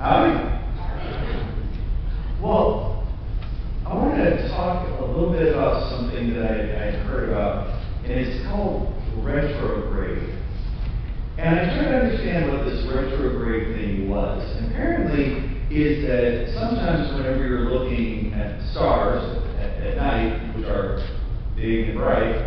Howdy. Well, I wanted to talk a little bit about something that I, I heard about, and it's called retrograde. And I tried to understand what this retrograde thing was. Apparently, is that sometimes whenever you're looking at stars at, at night, which are big and bright,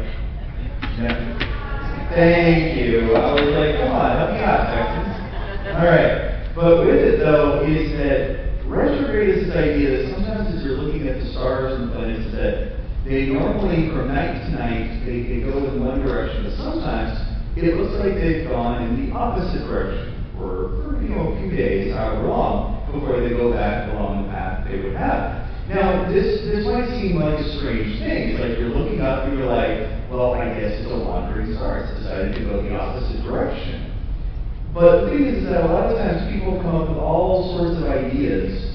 thank you. I was like, come on, help me out, Texans. All right. But with it, though, is that retrograde is this idea that sometimes as you're looking at the stars and planets, that they normally, from night to night, they, they go in one direction, but sometimes it looks like they've gone in the opposite direction for, you know, a few days, however long, before they go back along the path they would have. Now, this, this might seem like a strange thing. It's like you're looking up and you're like, well, I guess it's a wandering star. It's decided to go the opposite direction. But the thing is that a lot of times people come up with all sorts of ideas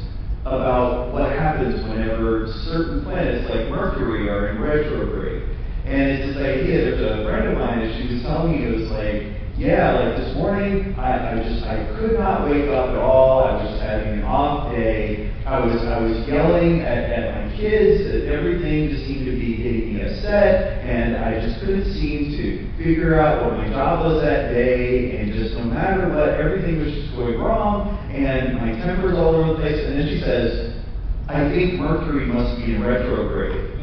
about what happens whenever certain planets like Mercury are in retrograde. And it's this idea, there's a friend of mine that she was telling me, it was like, yeah, like this morning, I, I just, I could not wake up at all. I was just having an off day. I was, I was yelling at, at my kids. That everything just seemed and I just couldn't seem to figure out what my job was that day. And just no matter what, everything was just going wrong, and my temper's all over the place. And then she says, I think Mercury must be in retrograde.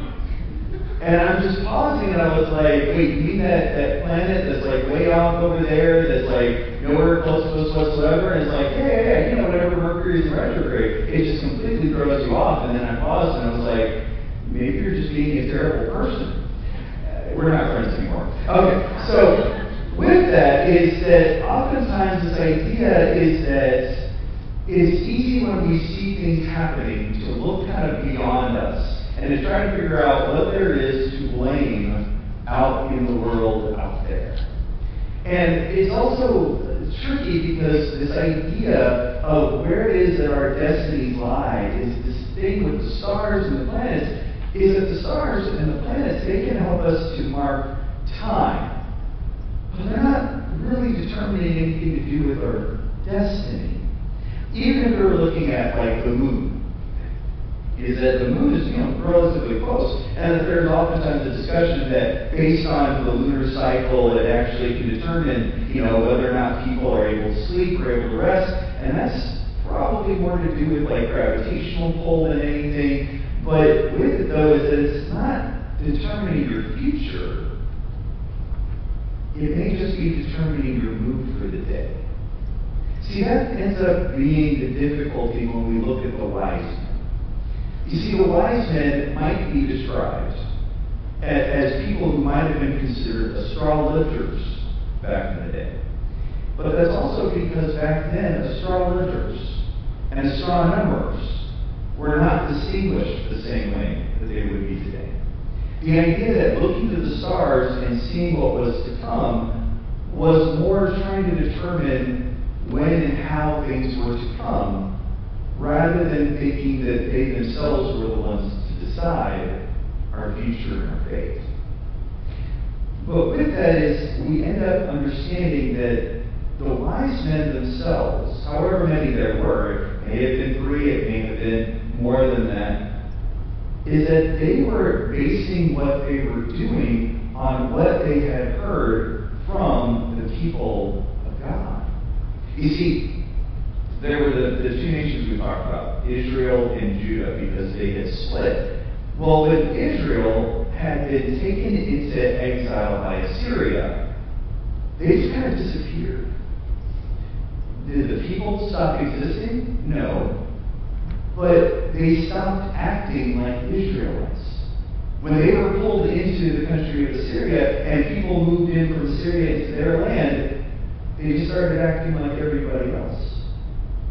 And I'm just pausing and I was like, wait, you mean that, that planet that's like way off over there, that's like nowhere close to us whatsoever? And it's like, yeah, yeah, yeah, you know, whenever Mercury's in retrograde, it just completely throws you off. And then I paused and I was like, maybe you're just being a terrible person. Uh, we're not friends anymore. Okay, so with that is that oftentimes this idea is that it's easy when we see things happening to look kind of beyond us and to try to figure out what there is to blame out in the world out there. And it's also tricky because this idea of where it is that our destinies lie is this thing with the stars and the planets, is that the stars and the planets, they can help us to mark time. But they're not really determining anything to do with our destiny. Even if we're looking at like the moon is that the moon is, you know, relatively close, and that there's oftentimes a discussion that based on the lunar cycle, it actually can determine, you know, whether or not people are able to sleep or able to rest, and that's probably more to do with like gravitational pull than anything. But with it though, is that it's not determining your future. It may just be determining your mood for the day. See, that ends up being the difficulty when we look at the wise you see, the wise men might be described as, as people who might have been considered astrologers back in the day. But that's also because back then, astrologers and astronomers were not distinguished the same way that they would be today. The idea that looking to the stars and seeing what was to come was more trying to determine when and how things were to come rather than thinking that they themselves were the ones to decide our future and our fate. But with that is we end up understanding that the wise men themselves, however many there were, may have been three, it may have been more than that, is that they were basing what they were doing on what they had heard from the people of God. You see, there were the, the two nations we talked about, Israel and Judah, because they had split. Well, when Israel had been taken into exile by Assyria, they just kind of disappeared. Did the people stop existing? No. But they stopped acting like Israelites. When they were pulled into the country of Assyria and people moved in from Syria into their land, they started acting like everybody else.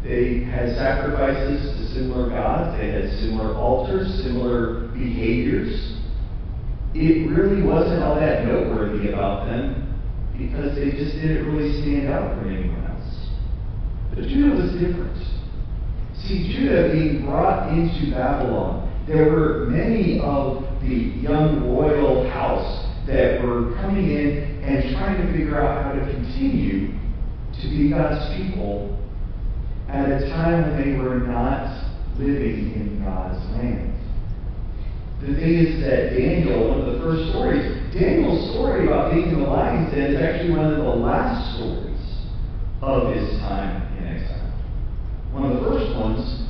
They had sacrifices to similar gods. They had similar altars, similar behaviors. It really wasn't all that noteworthy about them because they just didn't really stand out from anyone else. But Judah was different. See, Judah being brought into Babylon, there were many of the young royal house that were coming in and trying to figure out how to continue to be God's people at a time when they were not living in God's land. The thing is that Daniel, one of the first stories, Daniel's story about being in the lion's den is actually one of the last stories of his time. One of the first ones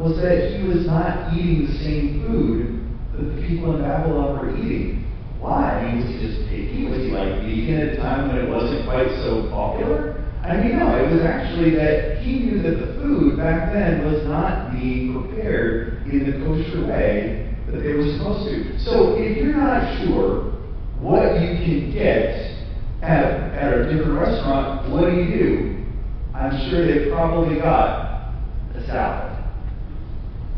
was that he was not eating the same food that the people in Babylon were eating. Why? I mean, was he just picky? Was he like vegan at a time when it wasn't quite so popular? I mean, no, it was actually that he knew that the food back then was not being prepared in the kosher way that they were supposed to. So if you're not sure what you can get at, at a different restaurant, what do you do? I'm sure they probably got salad.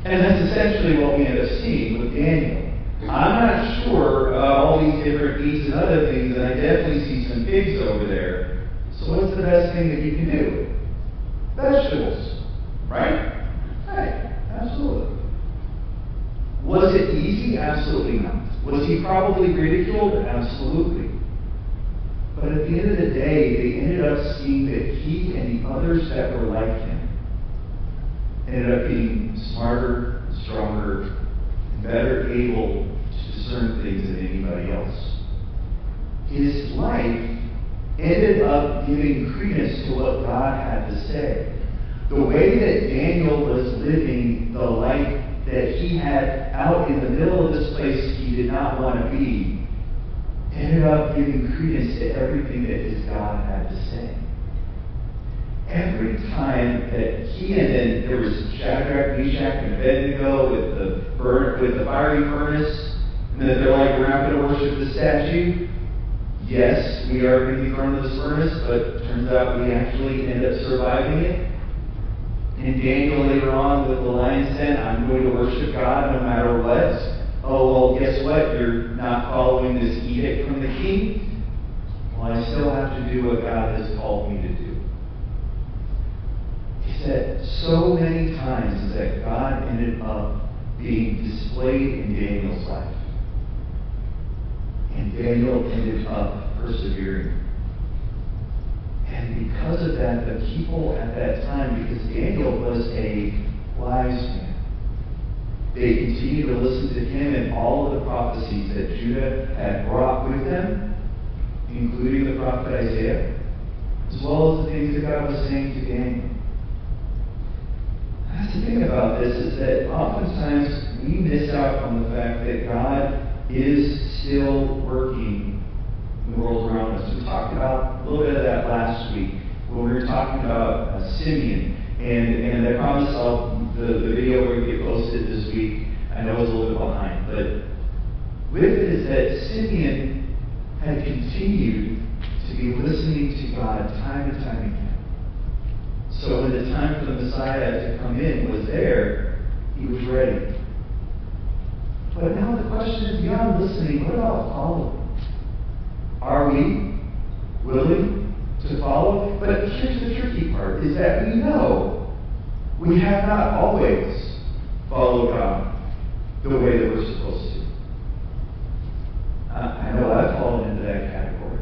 And that's essentially what we end up seeing with Daniel. I'm not sure about all these different meats and other things, and I definitely see some pigs over there. So what's the best thing that you can do? Vegetables, right? Right, absolutely. Was it easy? Absolutely not. Was he probably ridiculed? Absolutely. But at the end of the day, they ended up seeing that he and the others that were like ended up being smarter, stronger, better able to discern things than anybody else. His life ended up giving credence to what God had to say. The way that Daniel was living the life that he had out in the middle of this place he did not want to be ended up giving credence to everything that his God had to say. Every time that he and then there was Shadrach, Meshach, and Abednego with the burn, with the fiery furnace, and then they're like, we're not going to worship the statue. Yes, we are going to be thrown into this furnace, but turns out we actually end up surviving it. And Daniel later on with the lion's den, I'm going to worship God no matter what. Oh, well, guess what? You're not following this edict from the king. Well, I still have to do what God has called me to do. Said so many times that God ended up being displayed in Daniel's life. And Daniel ended up persevering. And because of that, the people at that time, because Daniel was a wise man, they continued to listen to him and all of the prophecies that Judah had brought with them, including the prophet Isaiah, as well as the things that God was saying to Daniel. The thing about this is that oftentimes we miss out on the fact that God is still working in the world around us. We talked about a little bit of that last week when we were talking about uh, Simeon. And, and I promise I'll, the, the video will get posted this week. I know it's a little bit behind. But with it is that Simeon had continued to be listening to God time and time again. So when the time for the Messiah to come in was there, he was ready. But now the question is beyond listening, what about following? Are we willing to follow? But here's the tricky part, is that we know we have not always followed God the way that we're supposed to. Uh, I know I've fallen into that category.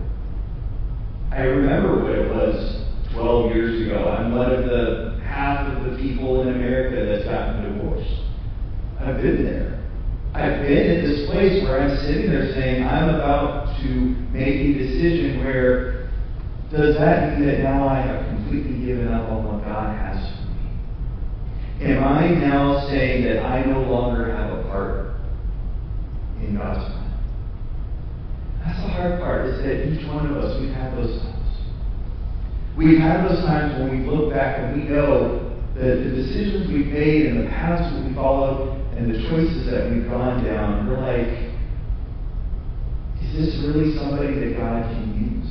I remember what it was 12 years ago. I'm one of the half of the people in America that's gotten divorced. I've been there. I've been in this place where I'm sitting there saying, I'm about to make a decision where does that mean that now I have completely given up on what God has for me? Am I now saying that I no longer have a part in God's plan? That's the hard part, is that each one of us, we've those times. We've had those times when we look back and we know that the decisions we've made and the paths that we followed and the choices that we've gone down, we're like, is this really somebody that God can use?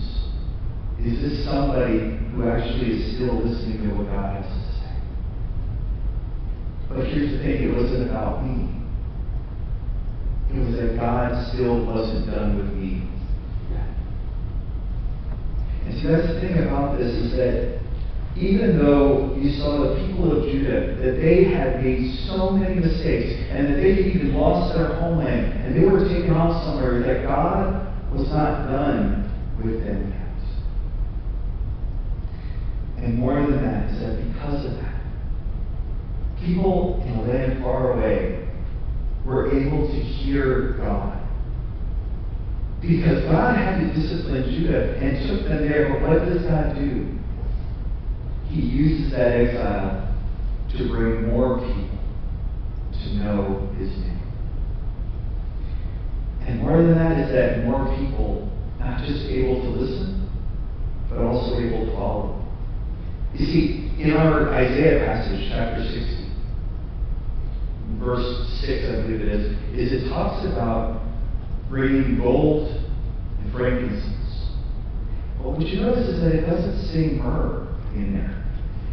Is this somebody who actually is still listening to what God has to say? But here's the thing, it wasn't about me. It was that God still wasn't done with me yet. And see, that's the thing about this is that even though you saw the people of Judah, that they had made so many mistakes, and that they even lost their homeland, and they were taken off somewhere, that God was not done with them yet. And more than that is that because of that, people in a land far away were able to hear God. Because God had to discipline Judah and took them there, but what does God do? He uses that exile to bring more people to know his name. And more than that is that more people not just able to listen, but also able to follow. You see, in our Isaiah passage, chapter 60, verse 6, I believe it is, is it talks about bringing gold and frankincense. But what you notice is that it doesn't say myrrh in there.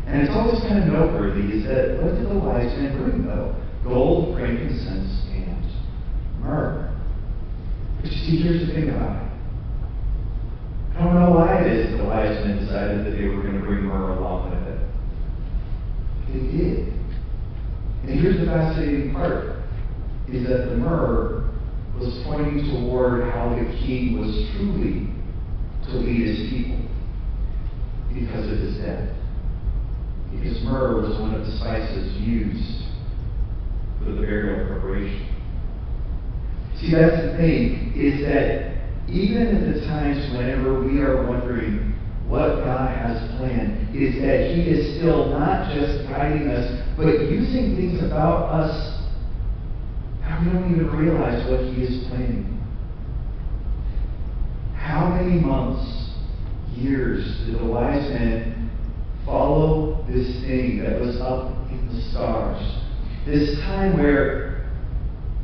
And it's always kind of noteworthy is that what did the wise men bring though? Gold, frankincense, and myrrh. But you see, here's the thing about it. I don't know why it is that the wise men decided that they were going to bring myrrh along with it. They did. And here's the fascinating part, is that the myrrh was pointing toward how the king was truly to lead his people because of his death. Because myrrh was one of the spices used for the burial preparation. See, that's the thing, is that even at the times whenever we are wondering what God has planned, is that He is still not just guiding us, but using things about us we don't even realize what He is planning. How many months, years did the wise men follow this thing that was up in the stars? This time where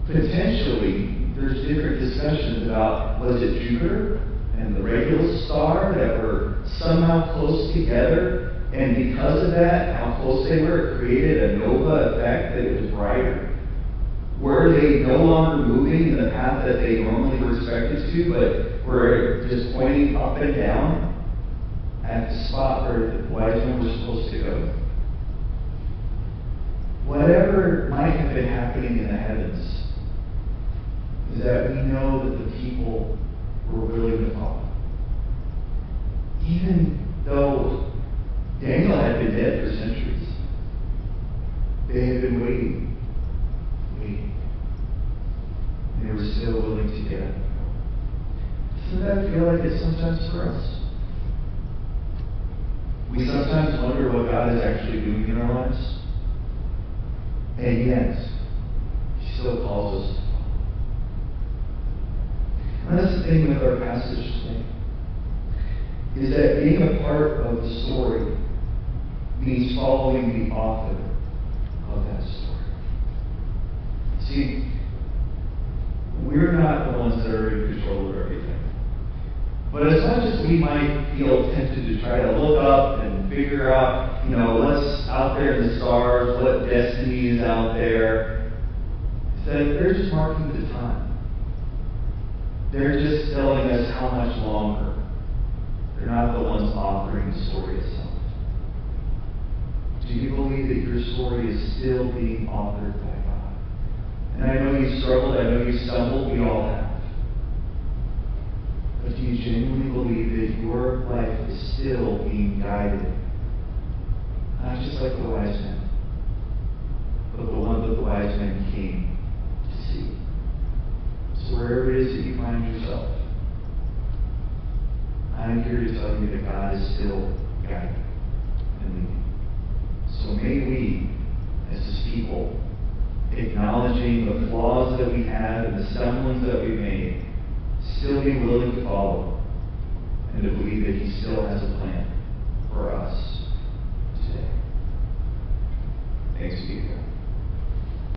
potentially there's different discussions about was it Jupiter and the Regulus star that were somehow close together, and because of that, how close they were, it created a nova effect that it was brighter. Were they no longer moving in the path that they normally were expected to, but were just pointing up and down at the spot where the wise men were supposed to go? Whatever might have been happening in the heavens, is that we know that the people were willing to follow. Even though Daniel had been dead for centuries, they had been waiting, waiting. And they were still willing to up. Doesn't that feel like it sometimes for us? We sometimes wonder what God is actually doing in our lives. And yet, He still calls us and that's the thing with our passage today. Is that being a part of the story means following the author of that story. See, we're not the ones that are in control of everything. But as much as we might feel tempted to try to look up and figure out, you know, what's out there in the stars, what destiny is out there, that they're just marking the time. They're just telling us how much longer. They're not the ones authoring the story itself. Do you believe that your story is still being authored by? And I know you struggled, I know you stumbled, we all have. But do you genuinely believe that your life is still being guided? Not just like the wise men, but the one that the wise men came to see. so wherever it is that you find yourself, I'm here to tell you that God is still guiding and leading. So may we, as His people, acknowledging the flaws that we have and the stumblings that we've made, still be willing to follow and to believe that He still has a plan for us today. Thanks be